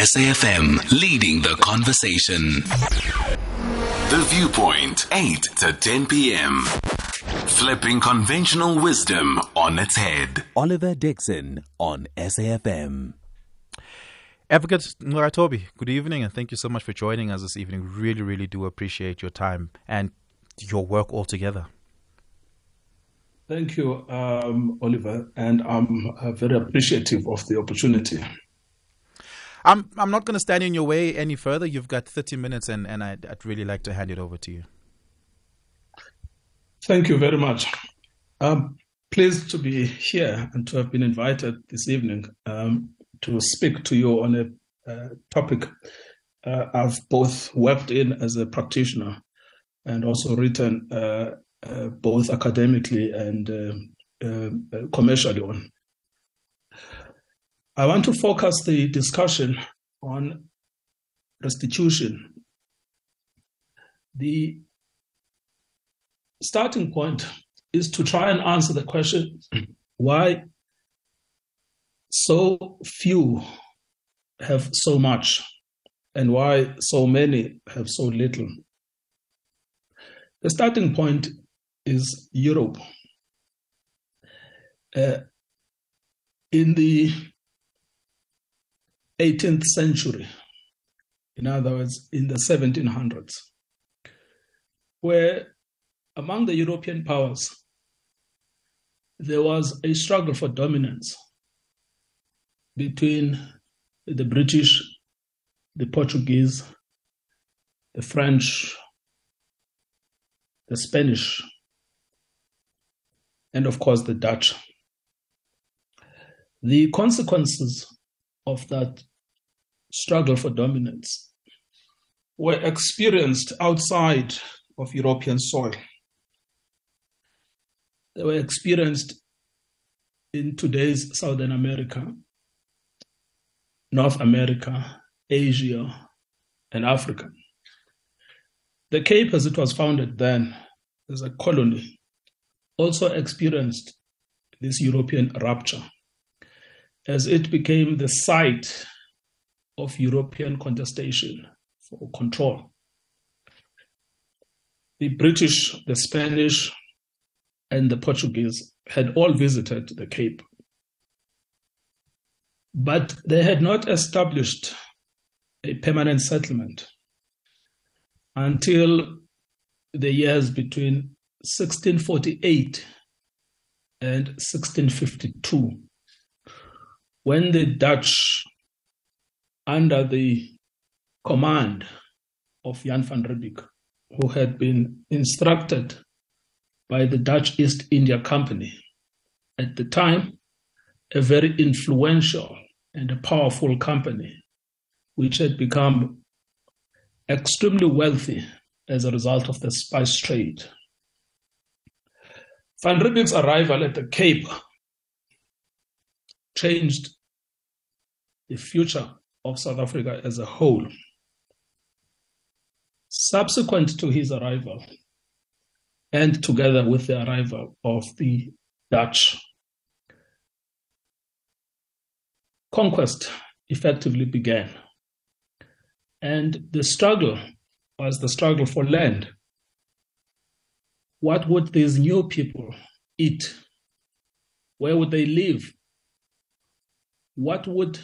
SAFM leading the conversation. The Viewpoint, 8 to 10 p.m. Flipping conventional wisdom on its head. Oliver Dixon on SAFM. Advocate Ngcukaitobi, good evening and thank you so much for joining us this evening. Really, really do appreciate your time and your work altogether. Thank you, um, Oliver, and I'm uh, very appreciative of the opportunity. I'm I'm not going to stand in your way any further. You've got 30 minutes, and, and I'd, I'd really like to hand it over to you. Thank you very much. I'm pleased to be here and to have been invited this evening um, to speak to you on a uh, topic uh, I've both worked in as a practitioner and also written uh, uh, both academically and uh, uh, commercially on. I want to focus the discussion on restitution. The starting point is to try and answer the question why so few have so much and why so many have so little. The starting point is Europe. Uh, in the 18th century, in other words, in the 1700s, where among the European powers, there was a struggle for dominance between the British, the Portuguese, the French, the Spanish, and of course the Dutch. The consequences of that struggle for dominance were experienced outside of European soil. They were experienced in today's Southern America, North America, Asia, and Africa. The Cape, as it was founded then as a colony, also experienced this European rupture as it became the site of European contestation for control. The British, the Spanish, and the Portuguese had all visited the Cape, but they had not established a permanent settlement until the years between 1648 and 1652, when the Dutch, under the command of Jan van Riebeeck, who had been instructed by the Dutch East India Company, at the time, a very influential and a powerful company, which had become extremely wealthy as a result of the spice trade. Van Riebeeck's arrival at the Cape changed the future of South Africa as a whole. Subsequent to his arrival, and together with the arrival of the Dutch, conquest effectively began. And the struggle was the struggle for land. What would these new people eat? Where would they live? What would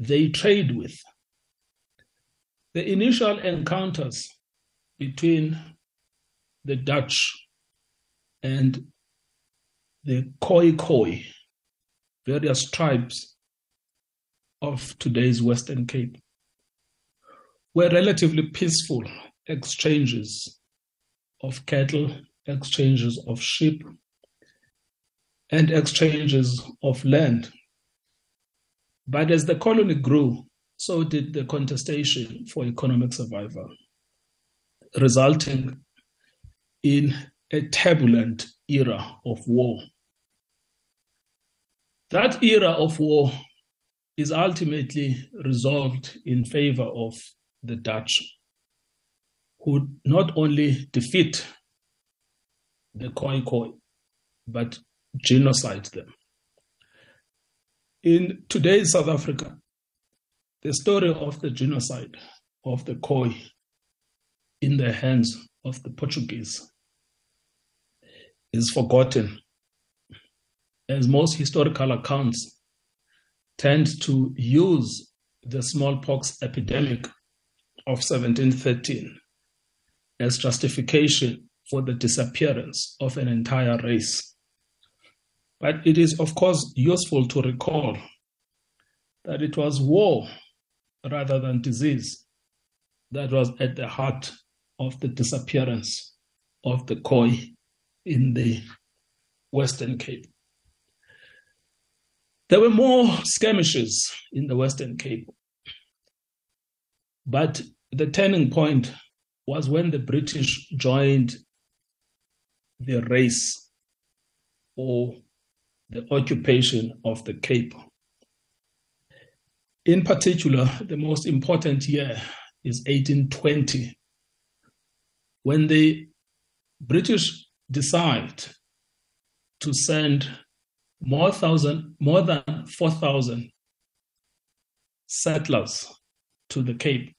they trade with? The initial encounters between the Dutch and the Khoi Khoi, various tribes of today's Western Cape, were relatively peaceful exchanges of cattle, exchanges of sheep, and exchanges of land. But as the colony grew, so did the contestation for economic survival, resulting in a turbulent era of war. That era of war is ultimately resolved in favor of the Dutch, who not only defeat the Khoi Khoi, but genocide them. In today's South Africa, the story of the genocide of the Khoi in the hands of the Portuguese is forgotten, as most historical accounts tend to use the smallpox epidemic of 1713 as justification for the disappearance of an entire race. But it is, of course, useful to recall that it was war rather than disease that was at the heart of the disappearance of the Khoi in the Western Cape. There were more skirmishes in the Western Cape, but the turning point was when the British joined the race or the occupation of the Cape. In particular, the most important year is 1820, when the British decide to send more thousand, more than 4,000 settlers to the Cape.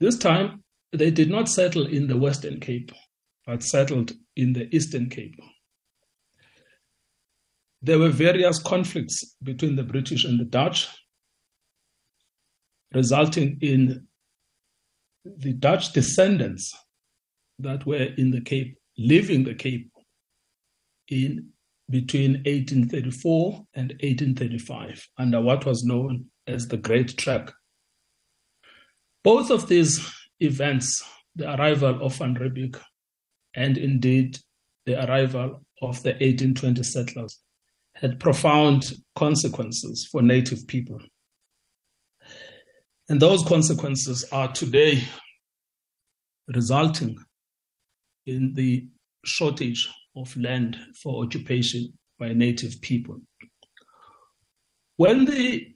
This time, they did not settle in the Western Cape, but settled in the Eastern Cape. There were various conflicts between the British and the Dutch, resulting in the Dutch descendants that were in the Cape leaving the Cape in between 1834 and 1835 under what was known as the Great Trek. Both of these events, the arrival of Van Riebeeck and indeed the arrival of the 1820 settlers, had profound consequences for native people. And those consequences are today resulting in the shortage of land for occupation by native people. When the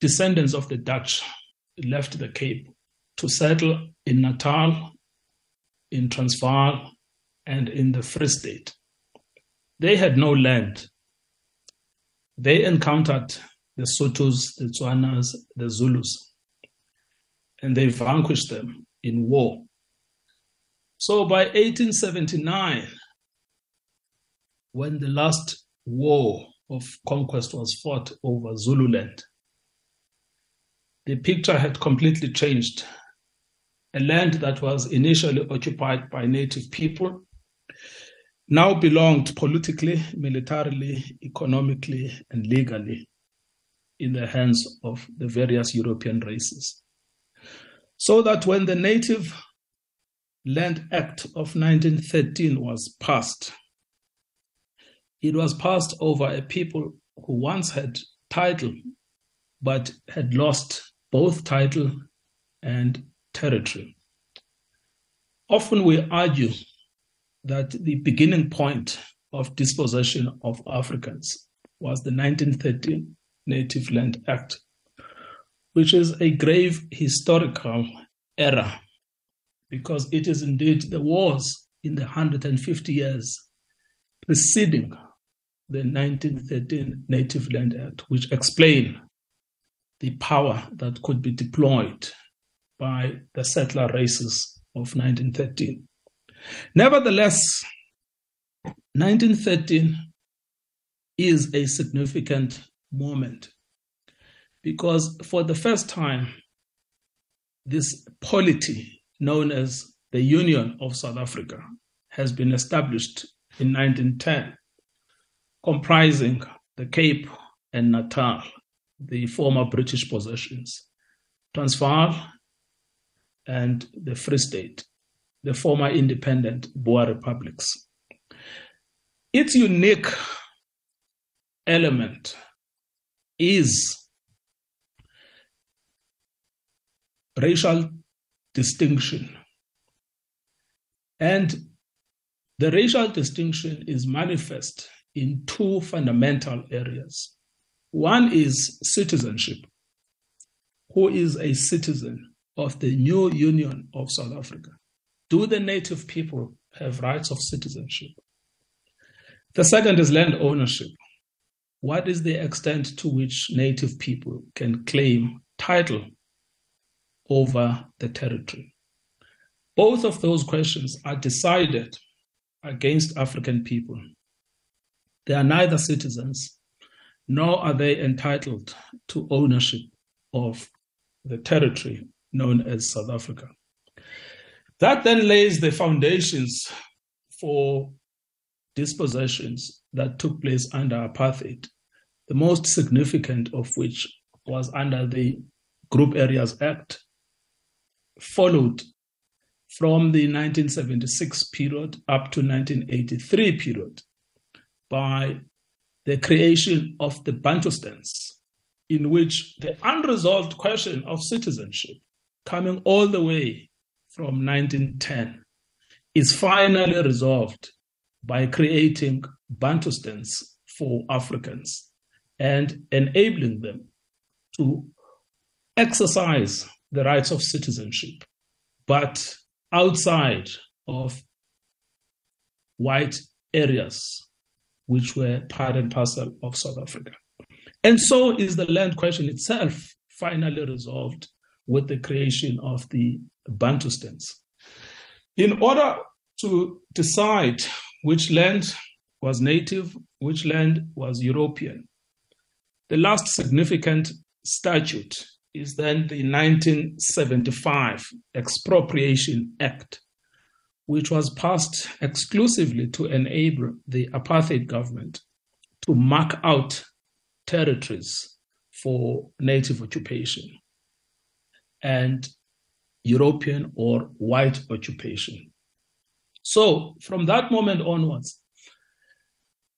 descendants of the Dutch left the Cape to settle in Natal, in Transvaal, and in the Free State, they had no land. They encountered the Sothos, the Tswanas, the Zulus, and they vanquished them in war. So by 1879, when the last war of conquest was fought over Zululand, the picture had completely changed. A land that was initially occupied by native people now belonged politically, militarily, economically, and legally in the hands of the various European races. So that when the native Land Act of 1913 was passed. It was passed over a people who once had title but had lost both title and territory. Often we argue that the beginning point of dispossession of Africans was the 1913 Native Land Act, which is a grave historical error because it is indeed the wars in the 150 years preceding the 1913 Native Land Act, which explain the power that could be deployed by the settler races of 1913. Nevertheless, 1913 is a significant moment because for the first time, this polity known as the Union of South Africa has been established in 1910, comprising the Cape and Natal, the former British possessions, Transvaal, and the Free State, the former independent Boer republics. Its unique element is racial distinction. And the racial distinction is manifest in two fundamental areas. One is citizenship. Who is a citizen of the new Union of South Africa? Do the native people have rights of citizenship? The second is land ownership. what is the extent to which native people can claim title over the territory? Both of those questions are decided against African people. They are neither citizens nor are they entitled to ownership of the territory known as South Africa. That then lays the foundations for dispossessions that took place under apartheid, the most significant of which was under the Group Areas Act, followed from the 1976 period up to 1983 period by the creation of the Bantustans, in which the unresolved question of citizenship, coming all the way from 1910, is finally resolved by creating Bantustans for Africans and enabling them to exercise the rights of citizenship, but outside of white areas which were part and parcel of South Africa. And so is the land question itself finally resolved with the creation of the Bantustans. In order to decide which land was native, which land was European, the last significant statute is then the 1975 Expropriation Act, which was passed exclusively to enable the apartheid government to mark out territories for native occupation and European or white occupation. So, from that moment onwards,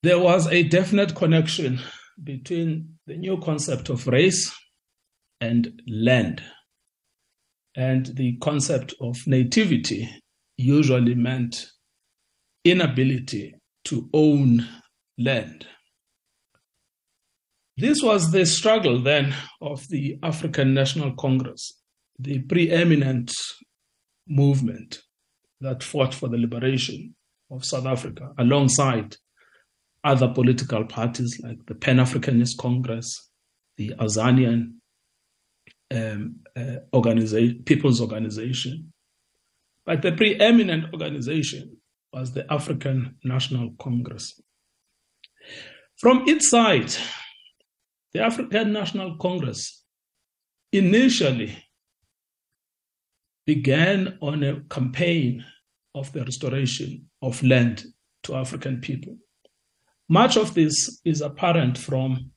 there was a definite connection between the new concept of race and land. And the concept of nativity usually meant inability to own land. This was the struggle then of the African National Congress, the preeminent movement that fought for the liberation of South Africa alongside other political parties like the Pan Africanist Congress, the Azanian um, uh, People's Organization, but the preeminent organization was the African National Congress. From its side, the African National Congress initially began on a campaign of the restoration of land to African people. Much of this is apparent from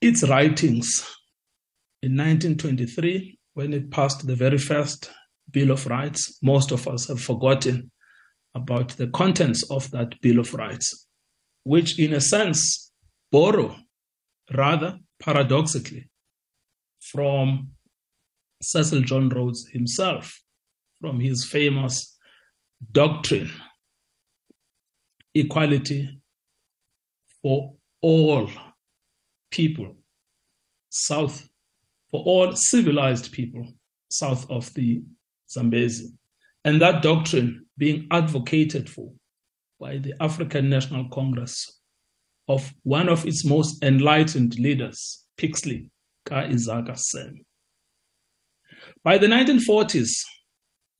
its writings in 1923 when it passed the very first Bill of Rights. Most of us have forgotten about the contents of that Bill of Rights, which, in a sense, borrow, rather paradoxically, from Cecil John Rhodes himself, from his famous doctrine equality for all people south, for all civilized people south of the Zambezi. And that doctrine being advocated for by the African National Congress of one of its most enlightened leaders, Pixley Ka Isaka Seme. By the 1940s,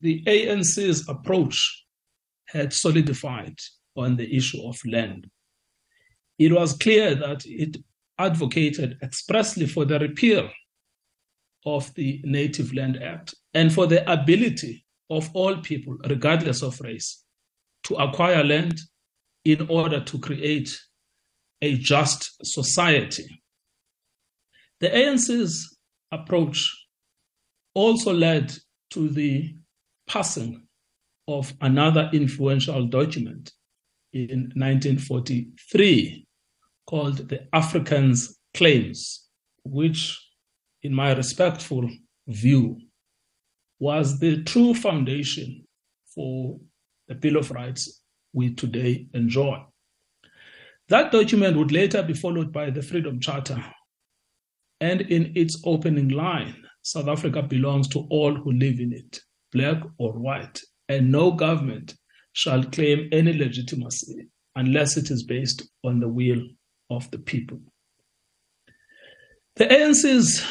the ANC's approach had solidified on the issue of land. It was clear that it advocated expressly for the repeal of the Native Land Act and for the ability of all people, regardless of race, to acquire land in order to create a just society. The ANC's approach also led to the passing of another influential document in 1943 called the Africans' Claims, which in my respectful view, was the true foundation for the Bill of Rights we today enjoy. That document would later be followed by the Freedom Charter. And in its opening line, South Africa belongs to all who live in it, black or white, and no government shall claim any legitimacy unless it is based on the will of the people. The ANC's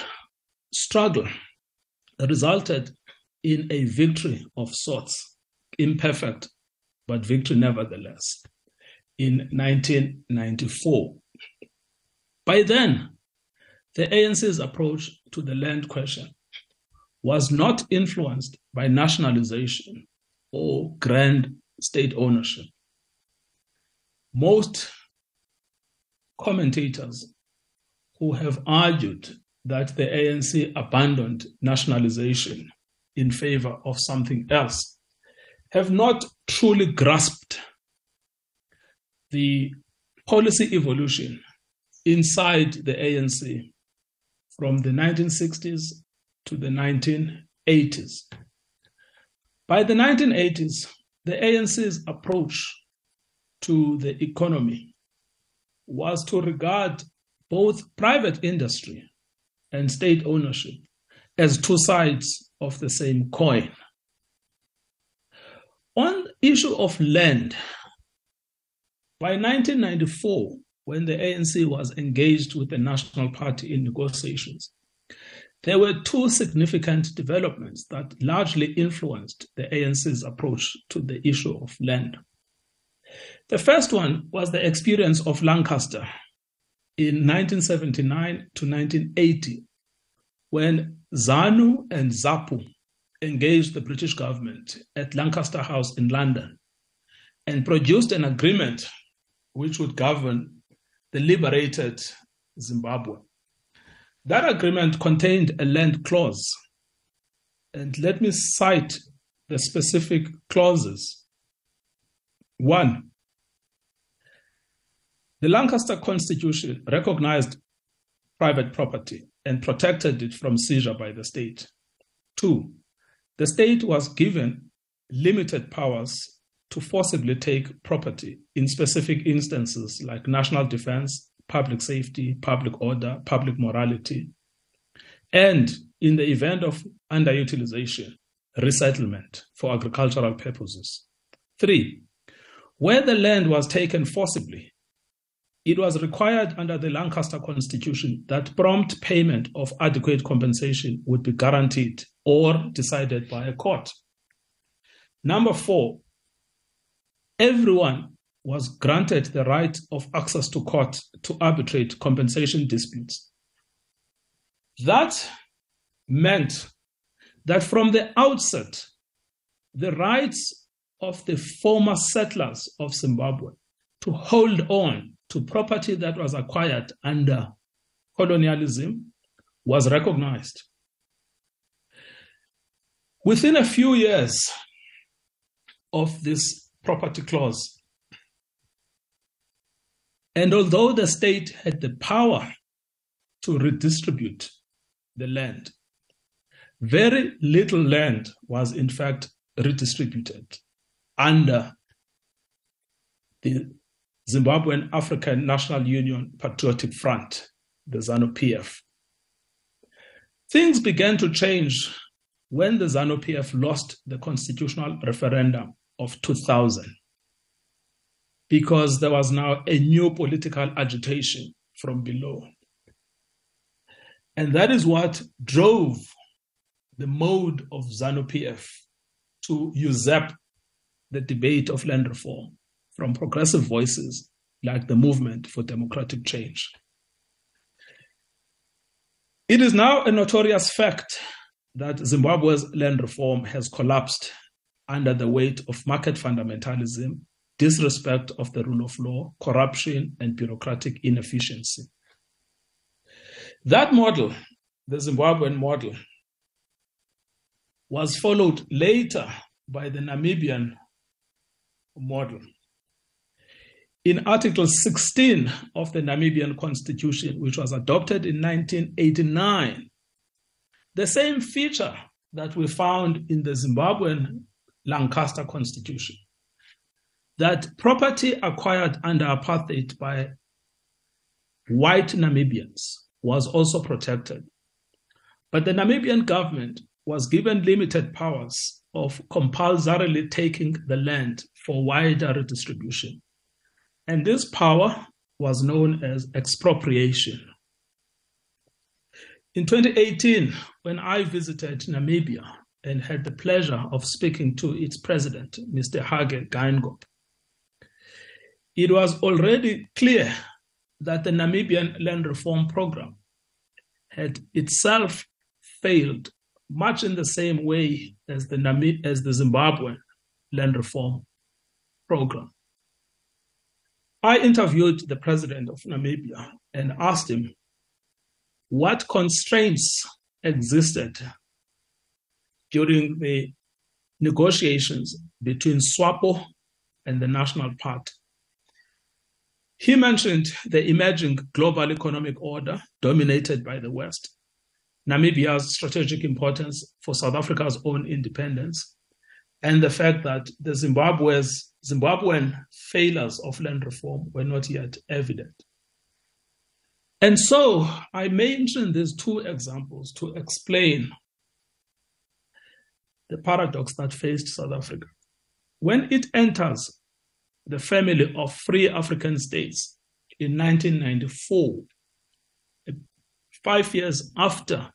struggle resulted in a victory of sorts, imperfect, but victory nevertheless, in 1994. By then, the ANC's approach to the land question was not influenced by nationalization or grand state ownership. Most commentators who have argued that the ANC abandoned nationalization in favor of something else have not truly grasped the policy evolution inside the ANC from the 1960s to the 1980s. By the 1980s, the ANC's approach to the economy was to regard both private industry and state ownership as two sides of the same coin. On issue of land, by 1994, when the ANC was engaged with the National Party in negotiations, there were two significant developments that largely influenced the ANC's approach to the issue of land. The first one was the experience of Lancaster in 1979 to 1980, when ZANU and ZAPU engaged the British government at Lancaster House in London and produced an agreement which would govern the liberated Zimbabwe. That agreement contained a land clause. And let me cite the specific clauses. One, the Lancaster Constitution recognized private property and protected it from seizure by the state. Two, the state was given limited powers to forcibly take property in specific instances like national defense, public safety, public order, public morality, and in the event of underutilization, resettlement for agricultural purposes. Three, where the land was taken forcibly, it was required under the Lancaster Constitution that prompt payment of adequate compensation would be guaranteed or decided by a court. Number four, everyone was granted the right of access to court to arbitrate compensation disputes. That meant that from the outset, the rights of the former settlers of Zimbabwe to hold on to property that was acquired under colonialism was recognized. Within a few years of this property clause. And although the state had the power to redistribute the land, very little land was in fact redistributed under the Zimbabwean African National Union Patriotic Front, the ZANU PF. Things began to change when the ZANU PF lost the constitutional referendum of 2000 because there was now a new political agitation from below. And that is what drove the mode of ZANU PF to usurp the debate of land reform from progressive voices like the Movement for Democratic Change. It is now a notorious fact that Zimbabwe's land reform has collapsed under the weight of market fundamentalism, disrespect of the rule of law, corruption, and bureaucratic inefficiency. That model, the Zimbabwean model, was followed later by the Namibian model. In Article 16 of the Namibian Constitution, which was adopted in 1989, the same feature that we found in the Zimbabwean Lancaster Constitution that property acquired under apartheid by white Namibians was also protected. But the Namibian government was given limited powers of compulsorily taking the land for wider redistribution. And this power was known as expropriation. In 2018, when I visited Namibia and had the pleasure of speaking to its president, Mr. Hage Geingob, it was already clear that the Namibian land reform program had itself failed much in the same way as the, Namib- as the Zimbabwean land reform program. I interviewed the president of Namibia and asked him what constraints existed during the negotiations between SWAPO and the National Party. He mentioned the emerging global economic order dominated by the West, Namibia's strategic importance for South Africa's own independence, and the fact that the Zimbabwe's Zimbabwean failures of land reform were not yet evident. And so I mention these two examples to explain the paradox that faced South Africa. When it enters the family of free African states in 1994, uh, five years after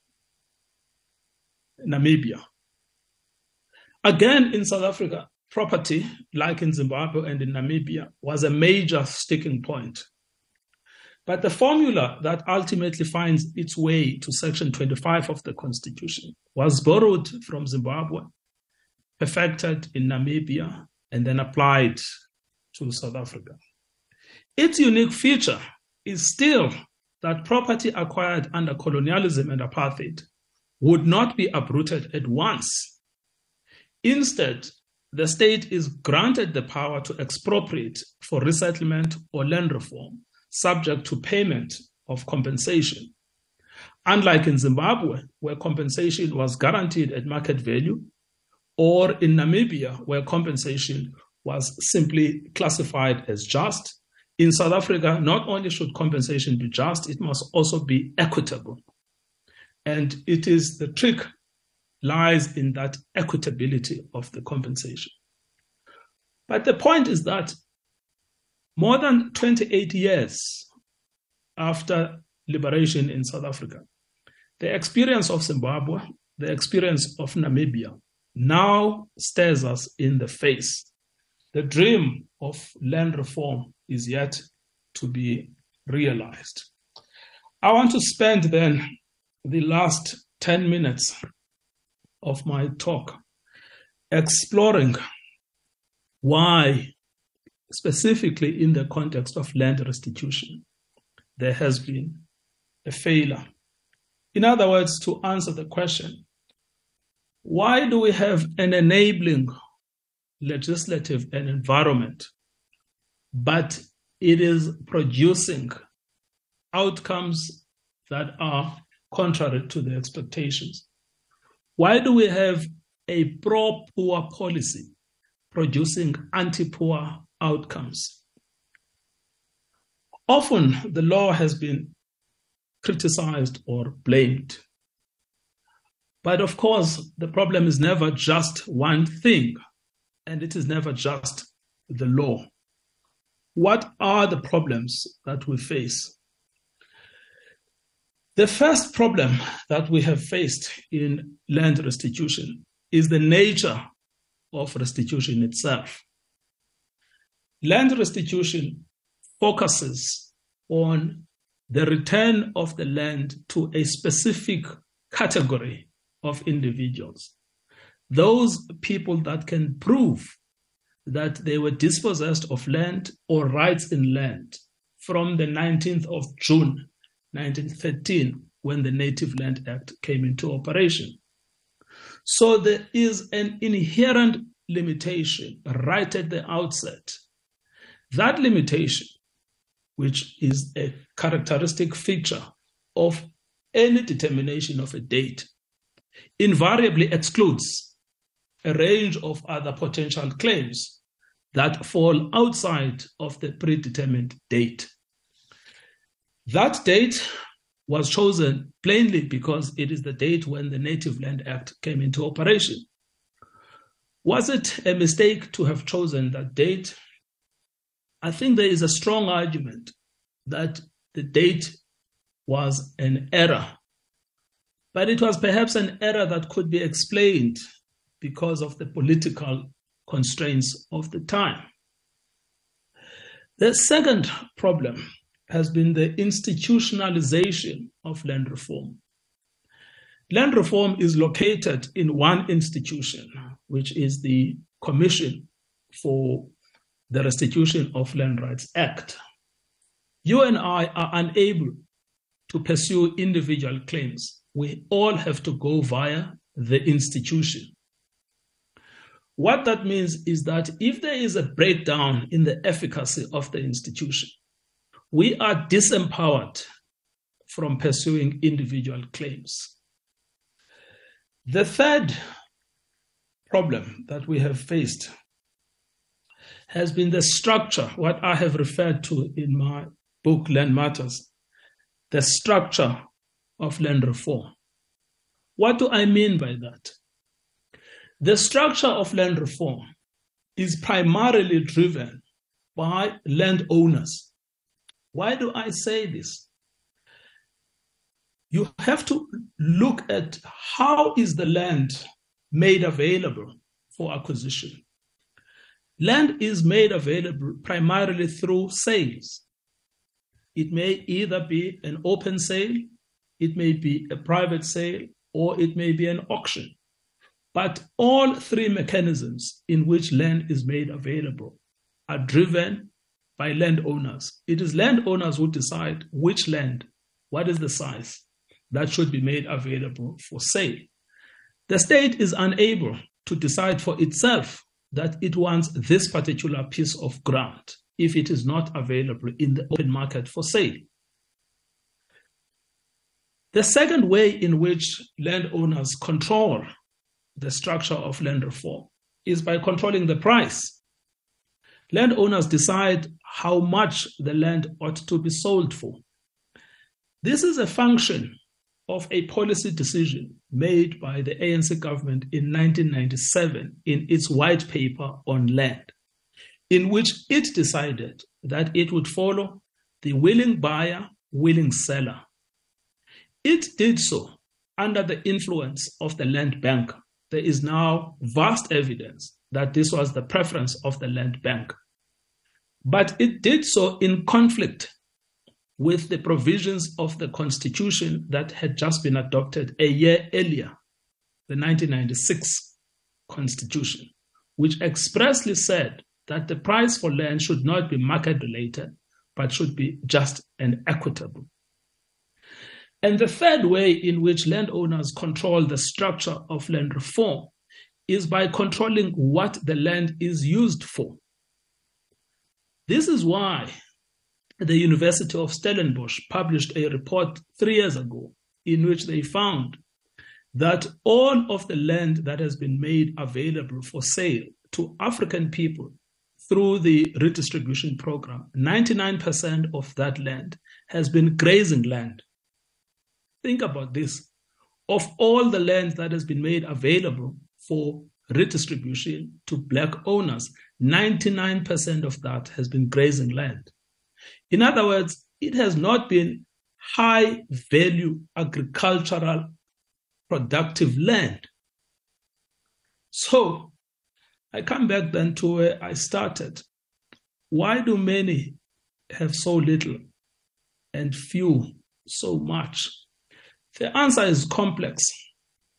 Namibia, Again, in South Africa, property, like in Zimbabwe and in Namibia, was a major sticking point. But the formula that ultimately finds its way to Section 25 of the Constitution was borrowed from Zimbabwe, perfected in Namibia, and then applied to South Africa. Its unique feature is still that property acquired under colonialism and apartheid would not be uprooted at once Instead, the state is granted the power to expropriate for resettlement or land reform, subject to payment of compensation. Unlike in Zimbabwe, where compensation was guaranteed at market value, or in Namibia, where compensation was simply classified as just, in South Africa, not only should compensation be just, it must also be equitable. And it is the trick lies in that equitability of the compensation. But the point is that more than 28 years after liberation in South Africa, the experience of Zimbabwe, the experience of Namibia, now stares us in the face. The dream of land reform is yet to be realized. I want to spend then the last 10 minutes of my talk, exploring why, specifically in the context of land restitution, there has been a failure. In other words, to answer the question, why do we have an enabling legislative and environment, but it is producing outcomes that are contrary to the expectations? Why do we have a pro poor policy producing anti poor outcomes? Often the law has been criticized or blamed. But of course, the problem is never just one thing, and it is never just the law. What are the problems that we face? The first problem that we have faced in land restitution is the nature of restitution itself. Land restitution focuses on the return of the land to a specific category of individuals. Those people that can prove that they were dispossessed of land or rights in land from the 19th of June 1913 when the Native Land Act came into operation. So there is an inherent limitation right at the outset. That limitation, which is a characteristic feature of any determination of a date, invariably excludes a range of other potential claims that fall outside of the predetermined date. That date was chosen plainly because it is the date when the Native Land Act came into operation. Was it a mistake to have chosen that date? I think there is a strong argument that the date was an error. But it was perhaps an error that could be explained because of the political constraints of the time. The second problem has been the institutionalization of land reform. Land reform is located in one institution, which is the Commission for the Restitution of Land Rights Act. You and I are unable to pursue individual claims. We all have to go via the institution. What that means is that if there is a breakdown in the efficacy of the institution, we are disempowered from pursuing individual claims. The third problem that we have faced has been the structure, what I have referred to in my book, Land Matters, the structure of land reform. What do I mean by that? The structure of land reform is primarily driven by landowners. Why do I say this? You have to look at how is the land made available for acquisition. Land is made available primarily through sales. It may either be an open sale, it may be a private sale, or it may be an auction. But all three mechanisms in which land is made available are driven by landowners. It is landowners who decide which land, what is the size that should be made available for sale. The state is unable to decide for itself that it wants this particular piece of ground if it is not available in the open market for sale. The second way in which landowners control the structure of land reform is by controlling the price. Landowners decide how much the land ought to be sold for. This is a function of a policy decision made by the ANC government in 1997 in its white paper on land, in which it decided that it would follow the willing buyer, willing seller. It did so under the influence of the land bank there is now vast evidence that this was the preference of the land bank. But it did so in conflict with the provisions of the constitution that had just been adopted a year earlier, the 1996 constitution, which expressly said that the price for land should not be market related, but should be just and equitable. And the third way in which landowners control the structure of land reform is by controlling what the land is used for. This is why the University of Stellenbosch published a report three years ago in which they found that all of the land that has been made available for sale to African people through the redistribution program, 99% of that land has been grazing land. Think about this. Of all the land that has been made available for redistribution to black owners, 99% of that has been grazing land. In other words, it has not been high value agricultural productive land. So I come back then to where I started. Why do many have so little and few so much? The answer is complex,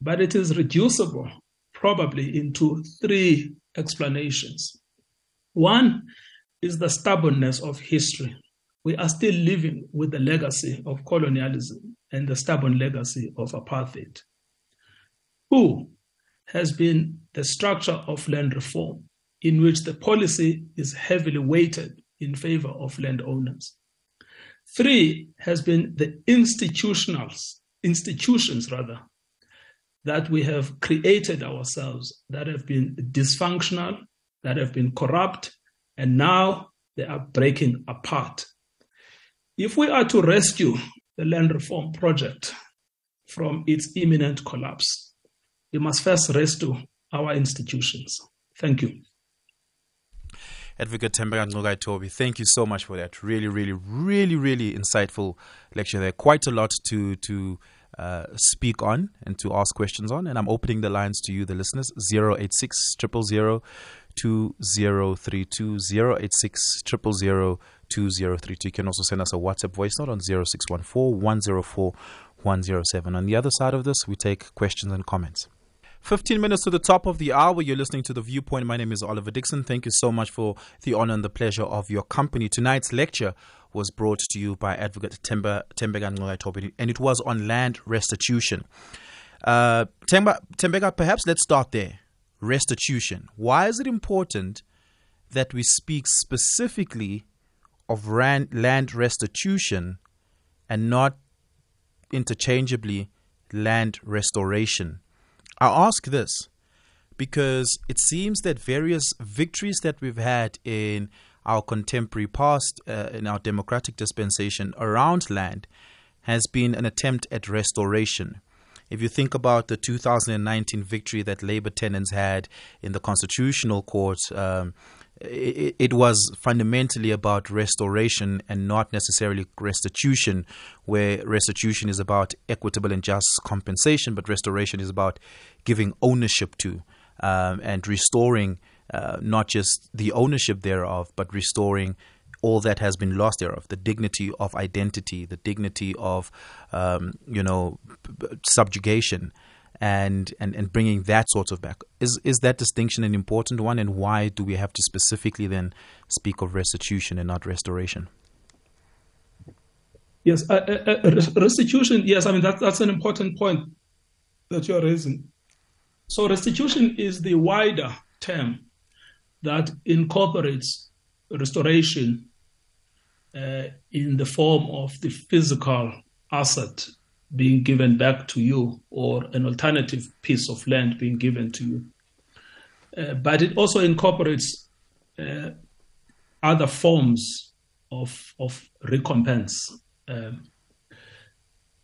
but it is reducible probably into three explanations. One is the stubbornness of history. We are still living with the legacy of colonialism and the stubborn legacy of apartheid. Two has been the structure of land reform, in which the policy is heavily weighted in favor of landowners. Three has been the institutionals institutions rather that we have created ourselves that have been dysfunctional, that have been corrupt, and now they are breaking apart. If we are to rescue the land reform project from its imminent collapse, we must first rescue our institutions. Thank you. Advocate Tembeka Ngcukaitobi, thank you so much for that. Really, really, really, really insightful lecture there. Quite a lot to to uh, speak on and to ask questions on. And I'm opening the lines to you, the listeners, 086 000 2032 086 000 2032. You can also send us a WhatsApp voice note on 0614 104 107. On the other side of this, we take questions and comments. 15 minutes to the top of the hour. You're listening to The Viewpoint. My name is Oliver Dixon. Thank you so much for the honor and the pleasure of your company. Tonight's lecture was brought to you by Advocate Temba, Tembeka Ncugay and it was on land restitution. Uh, Temba, Tembeka, perhaps let's start there. Restitution. Why is it important that we speak specifically of ran, land restitution and not interchangeably land restoration? I ask this because it seems that various victories that we've had in our contemporary past, uh, in our democratic dispensation around land, has been an attempt at restoration. If you think about the 2019 victory that Labour tenants had in the Constitutional Court, um, it, it, was fundamentally about restoration and not necessarily restitution, where restitution is about equitable and just compensation, but restoration is about giving ownership to um, and restoring uh, not just the ownership thereof, but restoring all that has been lost thereof the dignity of identity, the dignity of, um, you know, subjugation and, and, and bringing that sort of back. Is, is that distinction an important one, and why do we have to specifically then speak of restitution and not restoration? Yes, uh, uh, uh restitution, yes, I mean, that, that's an important point that you're raising. So, restitution is the wider term that incorporates restoration uh, in the form of the physical asset being given back to you or an alternative piece of land being given to you. Uh, but it also incorporates uh, other forms of, of recompense, um,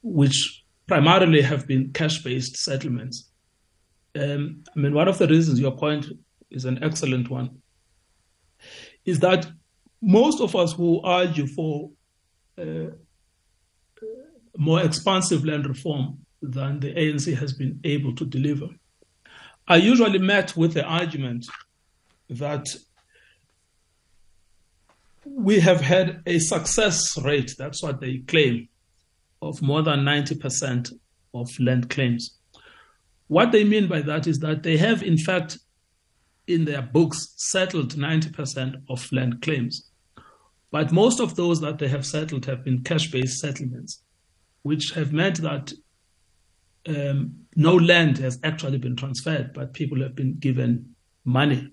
which primarily have been cash based settlements. Um, I mean, one of the reasons your point is an excellent one is that most of us who argue for uh, more expansive land reform than the ANC has been able to deliver. I usually met with the argument that we have had a success rate, that's what they claim, of more than 90% of land claims. What they mean by that is that they have, in fact, in their books, settled 90% of land claims. But most of those that they have settled have been cash based settlements which have meant that um, no land has actually been transferred, but people have been given money.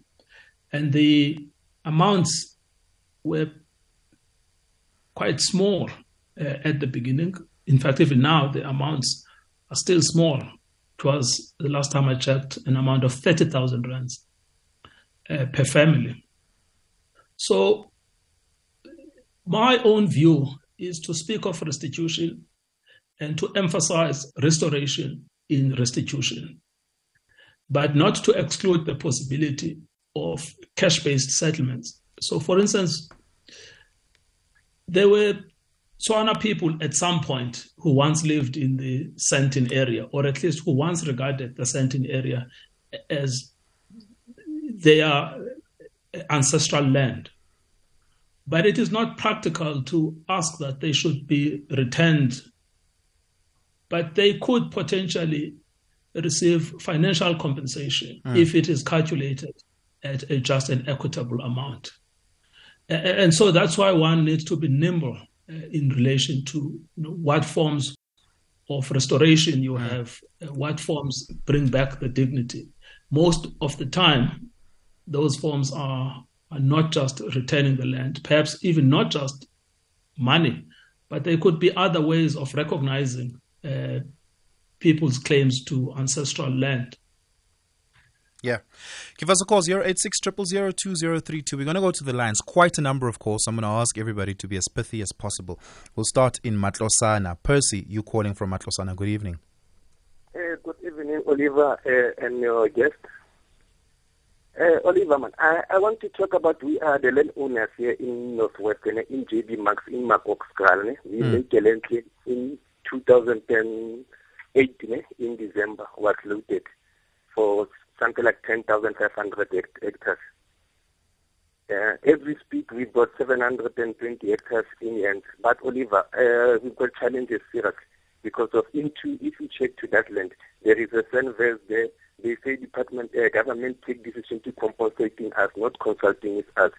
And the amounts were quite small uh, at the beginning. In fact, even now, the amounts are still small. It was, the last time I checked, an amount of 30,000 rands uh, per family. So, my own view is to speak of restitution and to emphasize restoration in restitution, but not to exclude the possibility of cash based settlements. So, for instance, there were Tswana people at some point who once lived in the Sandton area, or at least who once regarded the Sandton area as their ancestral land. But it is not practical to ask that they should be returned but they could potentially receive financial compensation mm. if it is calculated at a just and equitable amount. And so that's why one needs to be nimble uh, in relation to you know, what forms of restoration you mm. have, uh, what forms bring back the dignity. Most of the time, those forms are, are not just returning the land, perhaps even not just money, but there could be other ways of recognizing uh, people's claims to ancestral land. Yeah. Give us a call, 086 We're going to go to the lines. Quite a number, of calls. I'm going to ask everybody to be as pithy as possible. We'll start in Matlosana. Percy, you calling from Matlosana. Good evening. Uh, good evening, Oliver uh, and your guest. Uh, Oliver, man, I, I want to talk about we are the landowners here in Northwestern, in JB Marks, in Makokskraal. We mm. make a land claim in 2008, in December, was looted for something like 10,500 hectares. Uh, as we speak, we've got 720 hectares in hand. But Oliver, uh, we've got challenges serious because of into if you check to that land, there is a verse there. They say department uh, government take decision to compensating us, not consulting with us.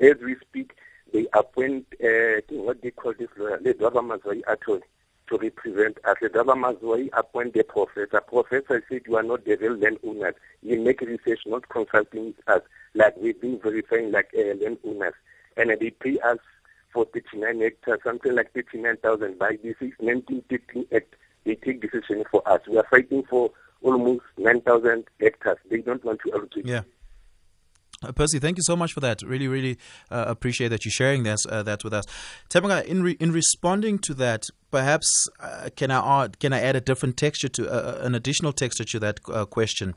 As we speak, they appoint uh, what they call this lawyer, the government attorney to represent us. The government appoint the professor. Professor said you are not the real landowners. You make research, not consulting with us, like we've been verifying like uh, landowners. And uh, they pay us for 39 hectares, something like 39,000 by this is 1915 Act. They take decision for us. We are fighting for almost 9,000 hectares. They don't want to allocate. Yeah. Uh, Percy, thank you so much for that. Really, really uh, appreciate that you sharing this, uh, that with us. Tebanga, in re- in responding to that, perhaps uh, can I add, can I add a different texture to uh, an additional texture to that uh, question?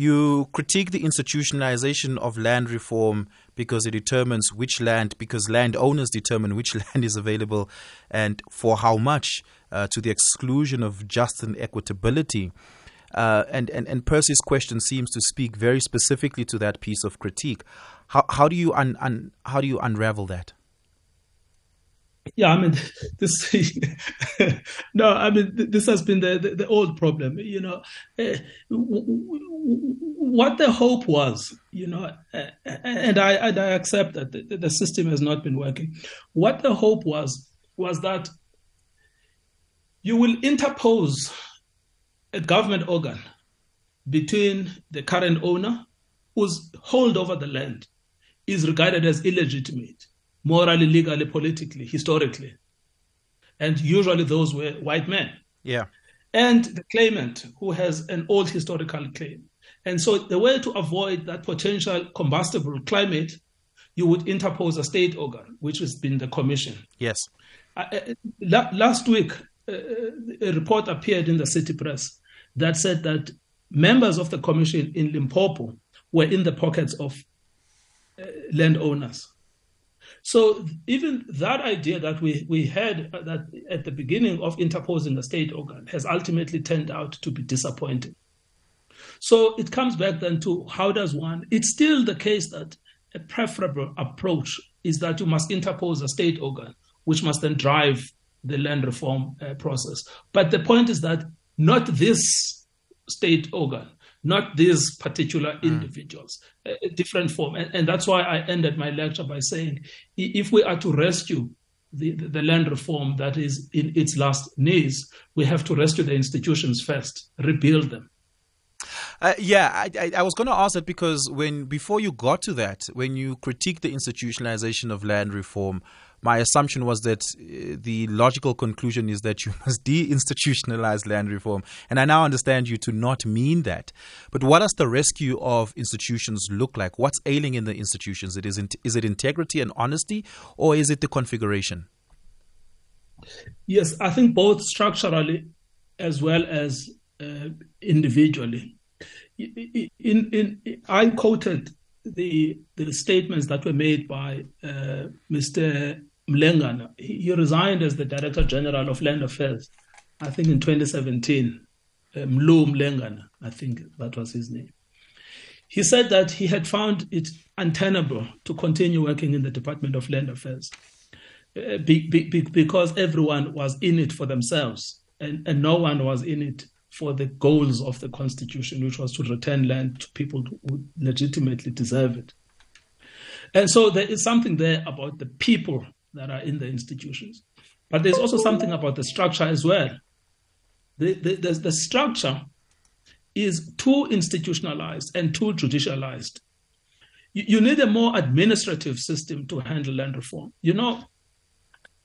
You critique the institutionalization of land reform because it determines which land, because landowners determine which land is available and for how much, uh, to the exclusion of just and equitability. Uh, and, and, and Percy's question seems to speak very specifically to that piece of critique. How, how, do, you un, un, how do you unravel that? Yeah, I mean, this. no, I mean, this has been the, the, the old problem. You know, uh, what the hope was, you know, uh, and I, and I accept that the, the system has not been working. What the hope was was that you will interpose a government organ between the current owner, whose hold over the land is regarded as illegitimate morally, legally, politically, historically. And usually those were white men. Yeah. And the claimant who has an old historical claim. And so the way to avoid that potential combustible climate, you would interpose a state organ, which has been the commission. Yes. Last week, uh, a report appeared in the city press that said that members of the commission in Limpopo were in the pockets of uh, landowners. So even that idea that we, we had uh, that at the beginning of interposing a state organ has ultimately turned out to be disappointing. So it comes back then to how does one, it's still the case that a preferable approach is that you must interpose a state organ, which must then drive the land reform uh, process. But the point is that not this state organ not these particular hmm. individuals, mm. a, different form. And, and, that's why I ended my lecture by saying if we are to rescue the, the, the, land reform that is in its last knees, we have to rescue the institutions first, rebuild them. Uh, yeah, I, I, I was going to ask that because when before you got to that, when you critique the institutionalization of land reform, my assumption was that uh, the logical conclusion is that you must deinstitutionalize land reform. And I now understand you to not mean that. But what does the rescue of institutions look like? What's ailing in the institutions? It is, in, is it integrity and honesty, or is it the configuration? Yes, I think both structurally as well as uh, individually. In, in, in, I quoted the the statements that were made by uh, Mr. Mlengana, he resigned as the Director General of Land Affairs, I think in 2017. Uh, Mlu Mlengana, I think that was his name. He said that he had found it untenable to continue working in the Department of Land Affairs uh, be, be, be, because everyone was in it for themselves and, and no one was in it for the goals of the Constitution, which was to return land to people who legitimately deserve it. And so there is something there about the people that are in the institutions. But there's also something about the structure as well. The, the, the, the structure is too institutionalized and too judicialized. You, you, need a more administrative system to handle land reform. You know,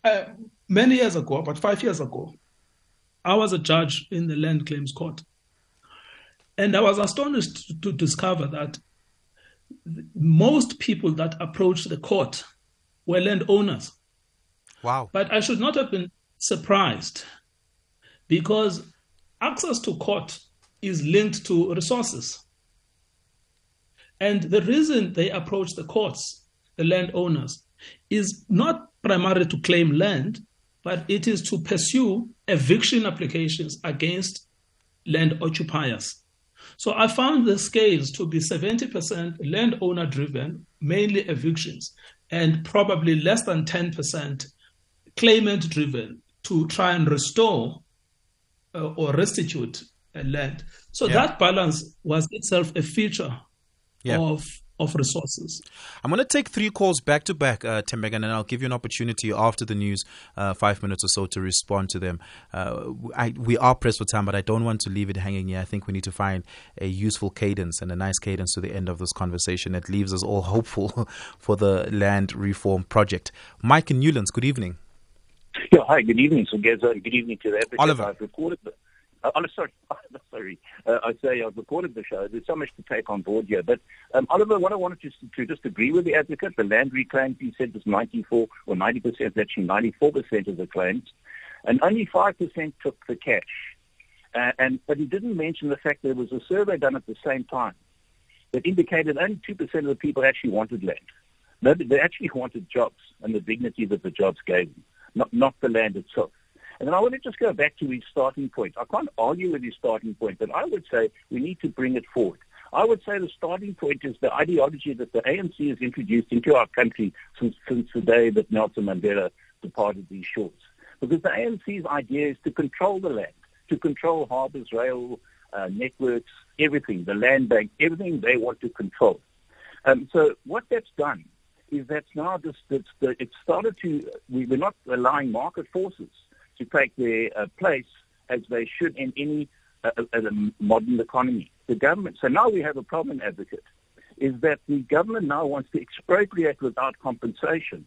uh, many years ago, about five years ago, I was a judge in the Land Claims Court. And I was astonished to, to discover that most people that approached the court were landowners. Wow. But I should not have been surprised because access to court is linked to resources. And the reason they approach the courts, the landowners, is not primarily to claim land, but it is to pursue eviction applications against land occupiers. So I found the scales to be 70% landowner driven, mainly evictions, and probably less than 10% claimant driven to try and restore uh, or restitute a land. So yeah. that balance was itself a feature yeah. of of resources. I'm going to take three calls back to back, uh, Tembeka, and I'll give you an opportunity after the news, uh, five minutes or so, to respond to them. Uh, I, we are pressed for time, but I don't want to leave it hanging here. I think we need to find a useful cadence and a nice cadence to the end of this conversation that leaves us all hopeful for the land reform project. Mike and Newlands, good evening. Yeah, hi, good evening, So, Good evening to the Oliver. I've recorded the, uh, oh, sorry, sorry. Uh, I say I've recorded the show. There's so much to take on board here. But um, Oliver, what I wanted to, to just agree with the advocate, the land reclaims, he said was 94 or 90 percent, actually 94 percent of the claims, and only five percent took the cash. Uh, and but he didn't mention the fact that there was a survey done at the same time that indicated only two percent of the people actually wanted land. They, they actually wanted jobs and the dignity that the jobs gave them, not not the land itself. And then I want to just go back to his starting point. I can't argue with his starting point, but I would say we need to bring it forward. I would say the starting point is the ideology that the ANC has introduced into our country since, since the day that Nelson Mandela departed these shores. Because the ANC's idea is to control the land, to control harbours, rail, uh, networks, everything, the land bank, everything they want to control. Um, so what that's done is that now just, it's, it's started to, we, we're not allowing market forces to take their uh, place as they should in any uh, uh, modern economy. The government, so now we have a problem, advocate, is that the government now wants to expropriate without compensation.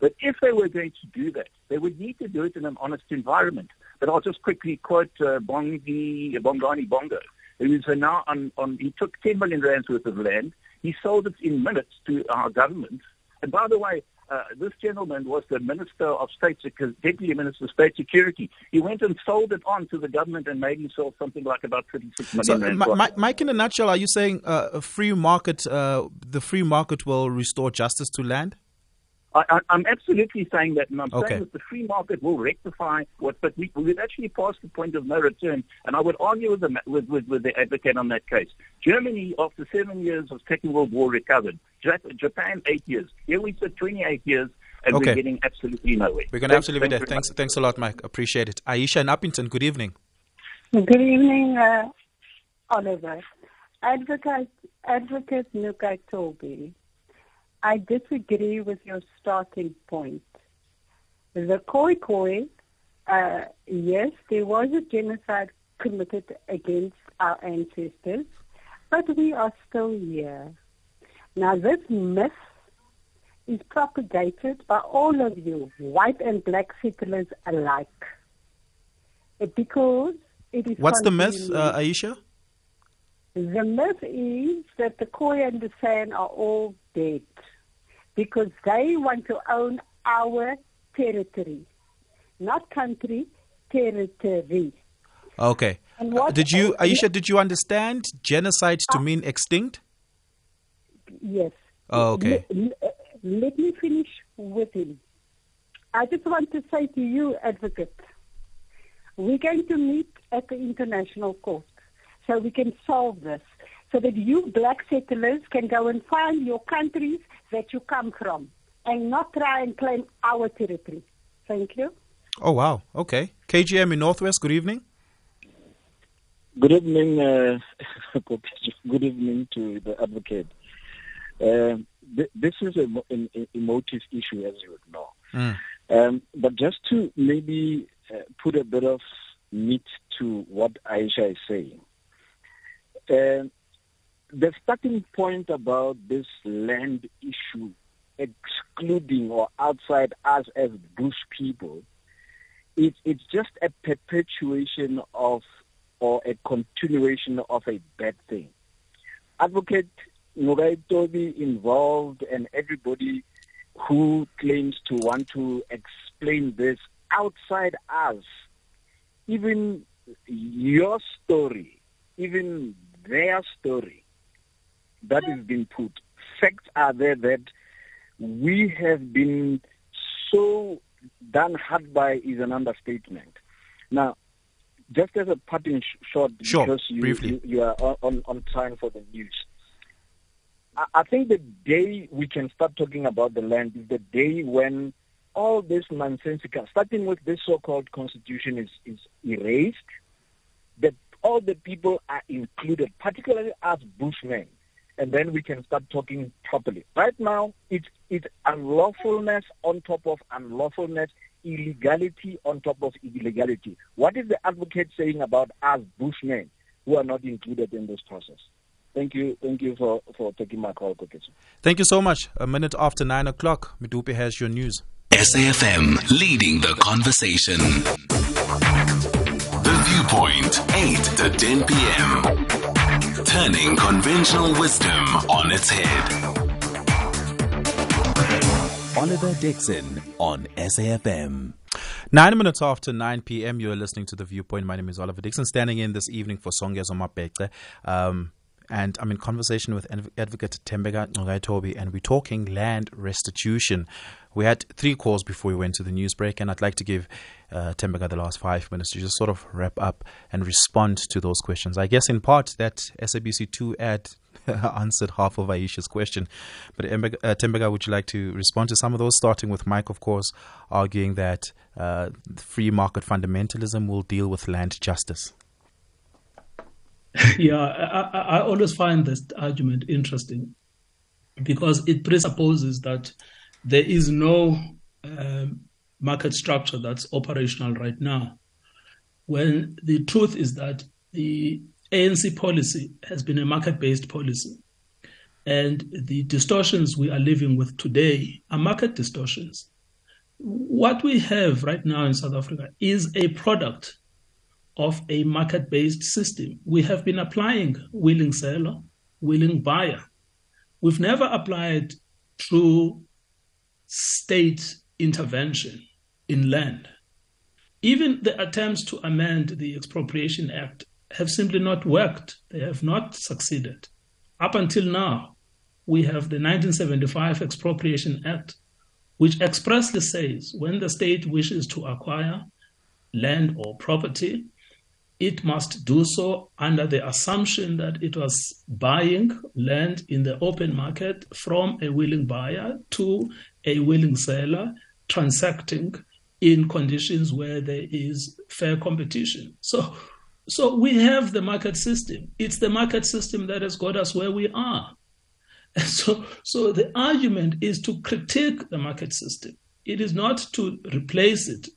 But if they were going to do that, they would need to do it in an honest environment. But I'll just quickly quote uh, Bongi, Bongani Bongo, now on, on, he took 10 million rands worth of land. He sold it in minutes to our government. And by the way, uh, this gentleman was the Minister of State, Deputy Minister of State Security. He went and sold it on to the government and made himself something like about 36 million. So, Mike, in a nutshell, are you saying uh, a free market, uh, the free market will restore justice to land? I, am absolutely saying that, and I'm okay. saying that the free market will rectify what, but we, we've actually passed the point of no return, and I would argue with the, with, with, with the advocate on that case. Germany, after seven years of Second World War, recovered. Japan, eight years. Here we sit 28 years, and okay. we're getting absolutely nowhere. We're going to absolutely there. Thanks, thanks a lot, Mike. Appreciate it. Aisha and Upington, good evening. Good evening, uh, Oliver. Advocate, Advocate Nukai Toby I disagree with your starting point. The Khoi Khoi, uh, yes, there was a genocide committed against our ancestors, but we are still here. Now, this myth is propagated by all of you, white and black settlers alike, because it is. What's the myth, uh, Aisha? The myth is that the Khoi and the San are all dead because they want to own our territory, not country, territory. Okay. What, did you, Aisha, did you understand genocide to mean extinct? Yes. Oh, okay. Let, let me finish with him. I just want to say to you, advocate, we're going to meet at the International Court so we can solve this so that you black settlers can go and find your countries that you come from and not try and claim our territory. Thank you. Oh, wow. Okay. KGM in Northwest, good evening. Good evening. Uh, good evening to the advocate. Uh, th- this is a, an, an, emotive issue, as you would know. Mm. Um, but just to maybe uh, put a bit of meat to what Aisha is saying. The starting point about this land issue excluding or outside us as bush people, it, it's just a perpetuation of or a continuation of a bad thing. Advocate Ngcukaitobi involved and everybody who claims to want to explain this outside us, even your story, even their story, that is being put. Facts are there that we have been so done hard by is an understatement. Now, just as a parting sh- shot, sure, because you, you, you are on, on time for the news. I, I think the day we can start talking about the land is the day when all this nonsensical, starting with this so-called constitution, is, is erased. That all the people are included, particularly us Bushmen, and then we can start talking properly. Right now, it's it's unlawfulness on top of unlawfulness, illegality on top of illegality. What is the advocate saying about us Bushmen who are not included in this process? Thank you, thank you for, for taking my call, Koketso. Thank you so much. A minute after nine o'clock, Midupe has your news. SAFM leading the conversation. The Viewpoint, 8 to 10 p.m. Turning conventional wisdom on its head. Oliver Dixon on SAFM. Nine minutes after 9 p.m., you're listening to The Viewpoint. My name is Oliver Dixon, standing in this evening for Songezo Mapete. Um, and I'm in conversation with Advocate Tembeka Toby, and we're talking land restitution. We had three calls before we went to the news break, and I'd like to give uh, Tembeka the last five minutes to just sort of wrap up and respond to those questions. I guess in part that SABC2 ad answered half of Aisha's question. But uh, would you like to respond to some of those? Starting with Mike, of course, arguing that uh, free market fundamentalism will deal with land justice. yeah, I, I, always find this argument interesting because it presupposes that there is no um, market structure that's operational right now. When the truth is that the ANC policy has been a market based policy. And the distortions we are living with today are market distortions. What we have right now in South Africa is a product of a market based system. We have been applying willing seller, willing buyer. We've never applied true state intervention in land. Even the attempts to amend the Expropriation Act have simply not worked. They have not succeeded. Up until now, we have the 1975 Expropriation Act, which expressly says when the state wishes to acquire land or property, it must do so under the assumption that it was buying land in the open market from a willing buyer to a willing seller, transacting in conditions where there is fair competition. So so we have the market system. It's the market system that has got us where we are. And so, so the argument is to critique the market system. It is not to replace it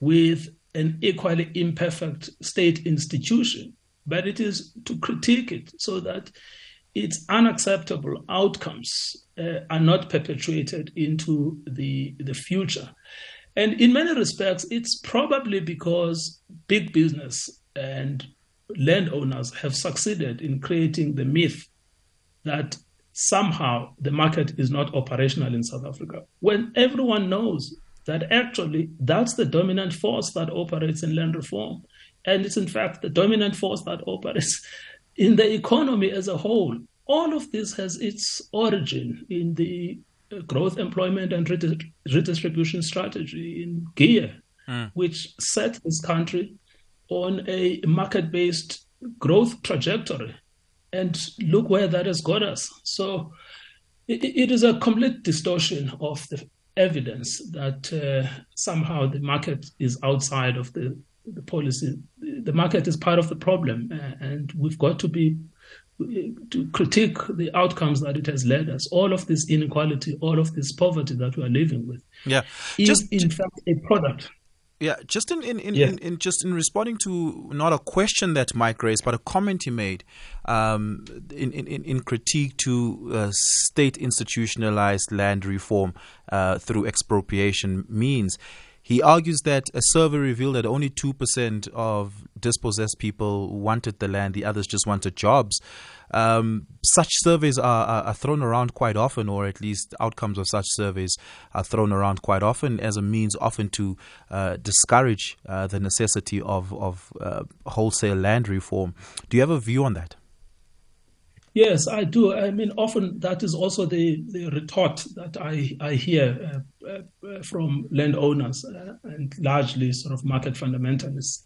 with an equally imperfect state institution, but it is to critique it so that its unacceptable outcomes uh, are not perpetuated into the, the future. And in many respects, it's probably because big business and landowners have succeeded in creating the myth that somehow the market is not operational in South Africa, when everyone knows that actually that's the dominant force that operates in land reform. And it's in fact the dominant force that operates in the economy as a whole. All of this has its origin in the growth, employment, and redistribution strategy in GEAR, mm. which set this country on a market based growth trajectory. And look where that has got us. So it, it is a complete distortion of the evidence that uh, somehow the market is outside of the, the policy. The market is part of the problem, uh, and we've got to be to critique the outcomes that it has led us. All of this inequality, all of this poverty that we are living with, yeah, is just, in fact a product yeah, just in in, in, Yeah. in, in just in responding to not a question that Mike raised, but a comment he made um, in, in in critique to uh, state institutionalized land reform uh, through expropriation means. He argues that a survey revealed that only 2% of dispossessed people wanted the land, the others just wanted jobs. Um, such surveys are, are, thrown around quite often, or at least outcomes of such surveys are thrown around quite often as a means often to uh, discourage uh, the necessity of, of uh, wholesale land reform. Do you have a view on that? Yes, I do. I mean, often that is also the, the retort that I, I hear uh, uh, from landowners uh, and largely sort of market fundamentalists.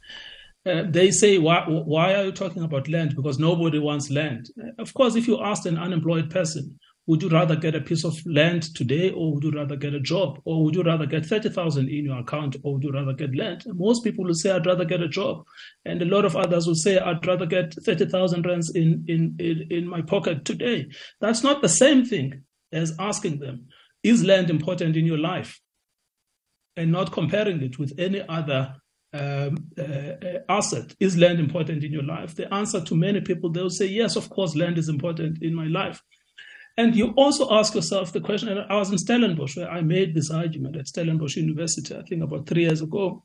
Uh, they say, why, why are you talking about land? Because nobody wants land. Of course, if you ask an unemployed person, would you rather get a piece of land today or would you rather get a job? Or would you rather get 30,000 in your account or would you rather get land? And most people will say, I'd rather get a job. And a lot of others will say, I'd rather get 30,000 rands in, in, in, in my pocket today. That's not the same thing as asking them, is land important in your life? And not comparing it with any other um, uh, uh asset. Is land important in your life? The answer to many people, they'll say, yes, of course, land is important in my life. And you also ask yourself the question, and I was in Stellenbosch where I made this argument at Stellenbosch University, I think about three years ago,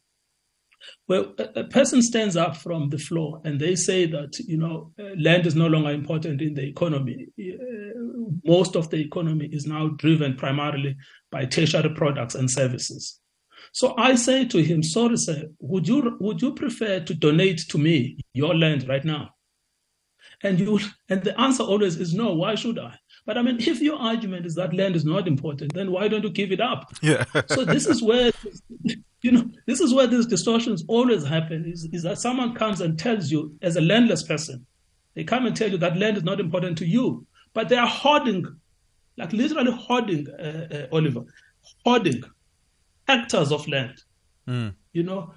where a, person stands up from the floor and they say that, you know, uh, land is no longer important in the economy. Uh, most of the economy is now driven primarily by tertiary products and services. So I say to him, sorry, sir, would you, would you prefer to donate to me your land right now? And you, and the answer always is no. Why should I? But I mean, if your argument is that land is not important, then why don't you give it up? Yeah. so this is where, you know, this is where these distortions always happen. Is is that someone comes and tells you, as a landless person, they come and tell you that land is not important to you, but they are hoarding, like literally hoarding, uh, uh, Oliver, hoarding hectares of land. Mm. You know,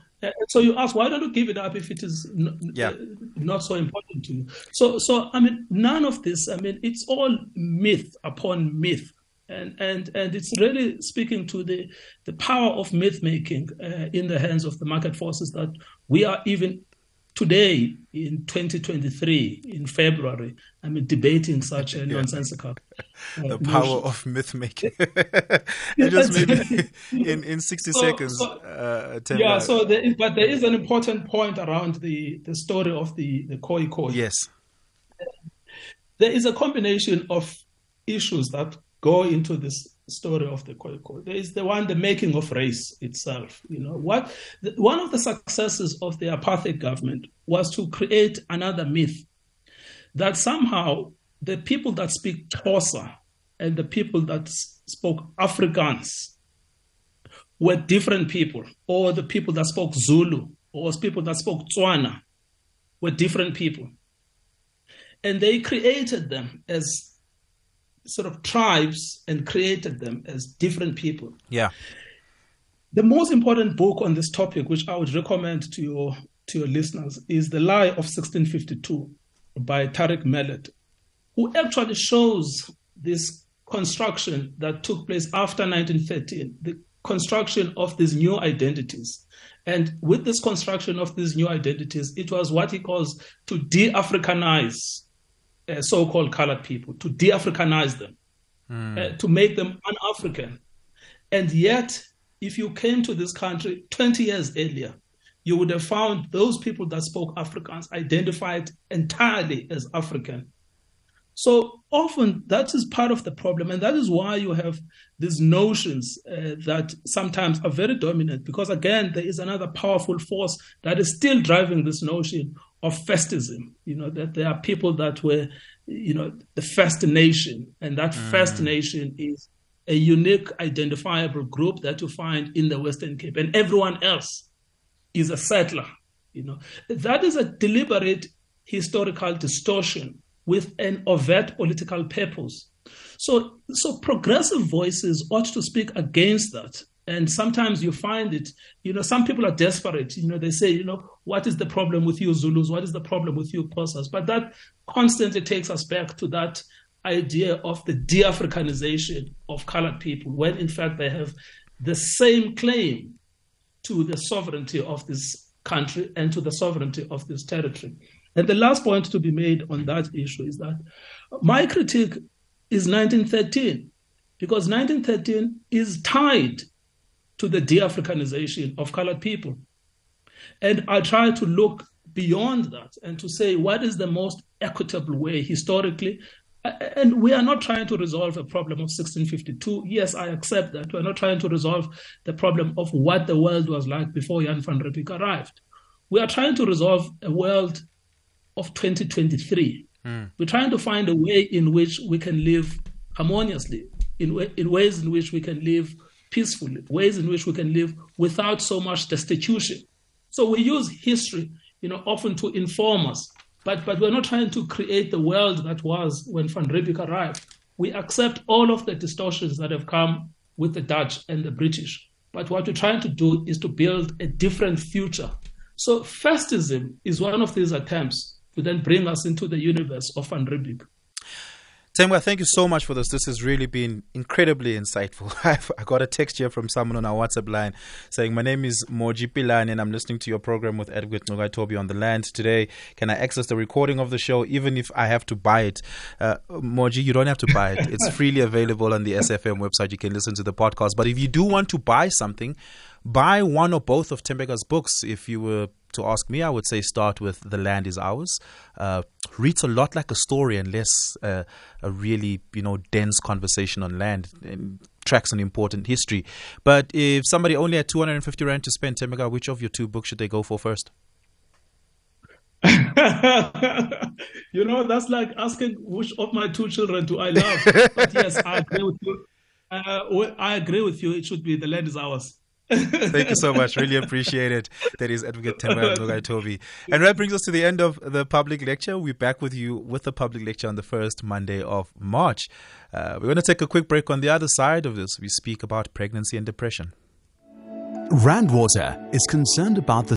so you ask, why don't you give it up if it is n- yeah. uh, not so important to you? So, so I mean, none of this. I mean, it's all myth upon myth, and and and it's really speaking to the the power of myth making uh, in the hands of the market forces that we are even today in 2023 in February, I'm debating such a nonsensical. Uh, the power notion. of myth making. just maybe in, in 60 so, seconds. So, uh, yeah, so there is, but there is an important point around the, the story of the, the Khoi Khoi. Yes. There is a combination of issues that go into this story of the Khoi Khoi. There is the one, the making of race itself. You know what? The, one of the successes of the apartheid government was to create another myth that somehow the people that speak Xhosa and the people that spoke Afrikaans were different people, or the people that spoke Zulu, or people that spoke Tswana were different people. And they created them as sort of tribes and created them as different people. Yeah. The most important book on this topic, which I would recommend to your to your listeners, is The Lie of 1652 by Tariq Mellet, who actually shows this construction that took place after 1913, the construction of these new identities. And with this construction of these new identities, it was what he calls to de Africanize uh, so-called colored people, to de-Africanize them, mm. uh, to make them un-African. And yet, if you came to this country 20 years earlier, you would have found those people that spoke Afrikaans identified entirely as African. So often that is part of the problem, and that is why you have these notions uh, that sometimes are very dominant. Because again, there is another powerful force that is still driving this notion of festism. You know that there are people that were, you know, the first nation, and that mm. first nation is a unique identifiable group that you find in the Western Cape, and everyone else is a settler. You know that is a deliberate historical distortion with an overt political purpose. So, so progressive voices ought to speak against that. And sometimes you find it, you know, some people are desperate. You know, they say, you know, what is the problem with you Zulus? What is the problem with you Xhosas? But that constantly takes us back to that idea of the de-Africanization of colored people, when in fact they have the same claim to the sovereignty of this country and to the sovereignty of this territory. And the last point to be made on that issue is that my critique is 1913, because 1913 is tied to the de Africanization of colored people. And I try to look beyond that and to say what is the most equitable way historically. And we are not trying to resolve a problem of 1652. Yes, I accept that. We're not trying to resolve the problem of what the world was like before Jan van Riebeeck arrived. We are trying to resolve a world of 2023 Mm. We're trying to find a way in which we can live harmoniously, in, in ways in which we can live peacefully, ways in which we can live without so much destitution. So we use history, you know, often to inform us, but, but we're not trying to create the world that was when Van Riebeeck arrived. We accept all of the distortions that have come with the Dutch and the British. But what we're trying to do is to build a different future. So fascism is one of these attempts to then bring us into the universe of Van Riebeeck. Temba, thank you so much for this. This has really been incredibly insightful. I've, I got a text here from someone on our WhatsApp line saying, My name is Moji Pilan and I'm listening to your program with Advocate Ngcukaitobi on the land today. Can I access the recording of the show even if I have to buy it? Uh, Moji, you don't have to buy it. It's freely available on the SAFM website. You can listen to the podcast. But if you do want to buy something, buy one or both of Tembeka's books. If you were to ask me, I would say start with The Land is Ours. Uh, reads a lot like a story and less uh, a really, you know, dense conversation on land and tracks an important history. But if somebody only had 250 Rand to spend, Tembeka, which of your two books should they go for first? you know, that's like asking which of my two children do I love. but yes, I agree with you. Uh, I agree with you. It should be the land is ours. Thank you so much. Really appreciate it. That is Advocate Temba Nogai Toby. And that brings us to the end of the public lecture. We're back with you with the public lecture on the first Monday of March. Uh, we're going to take a quick break. On the other side of this, we speak about pregnancy and depression. Randwater is concerned about the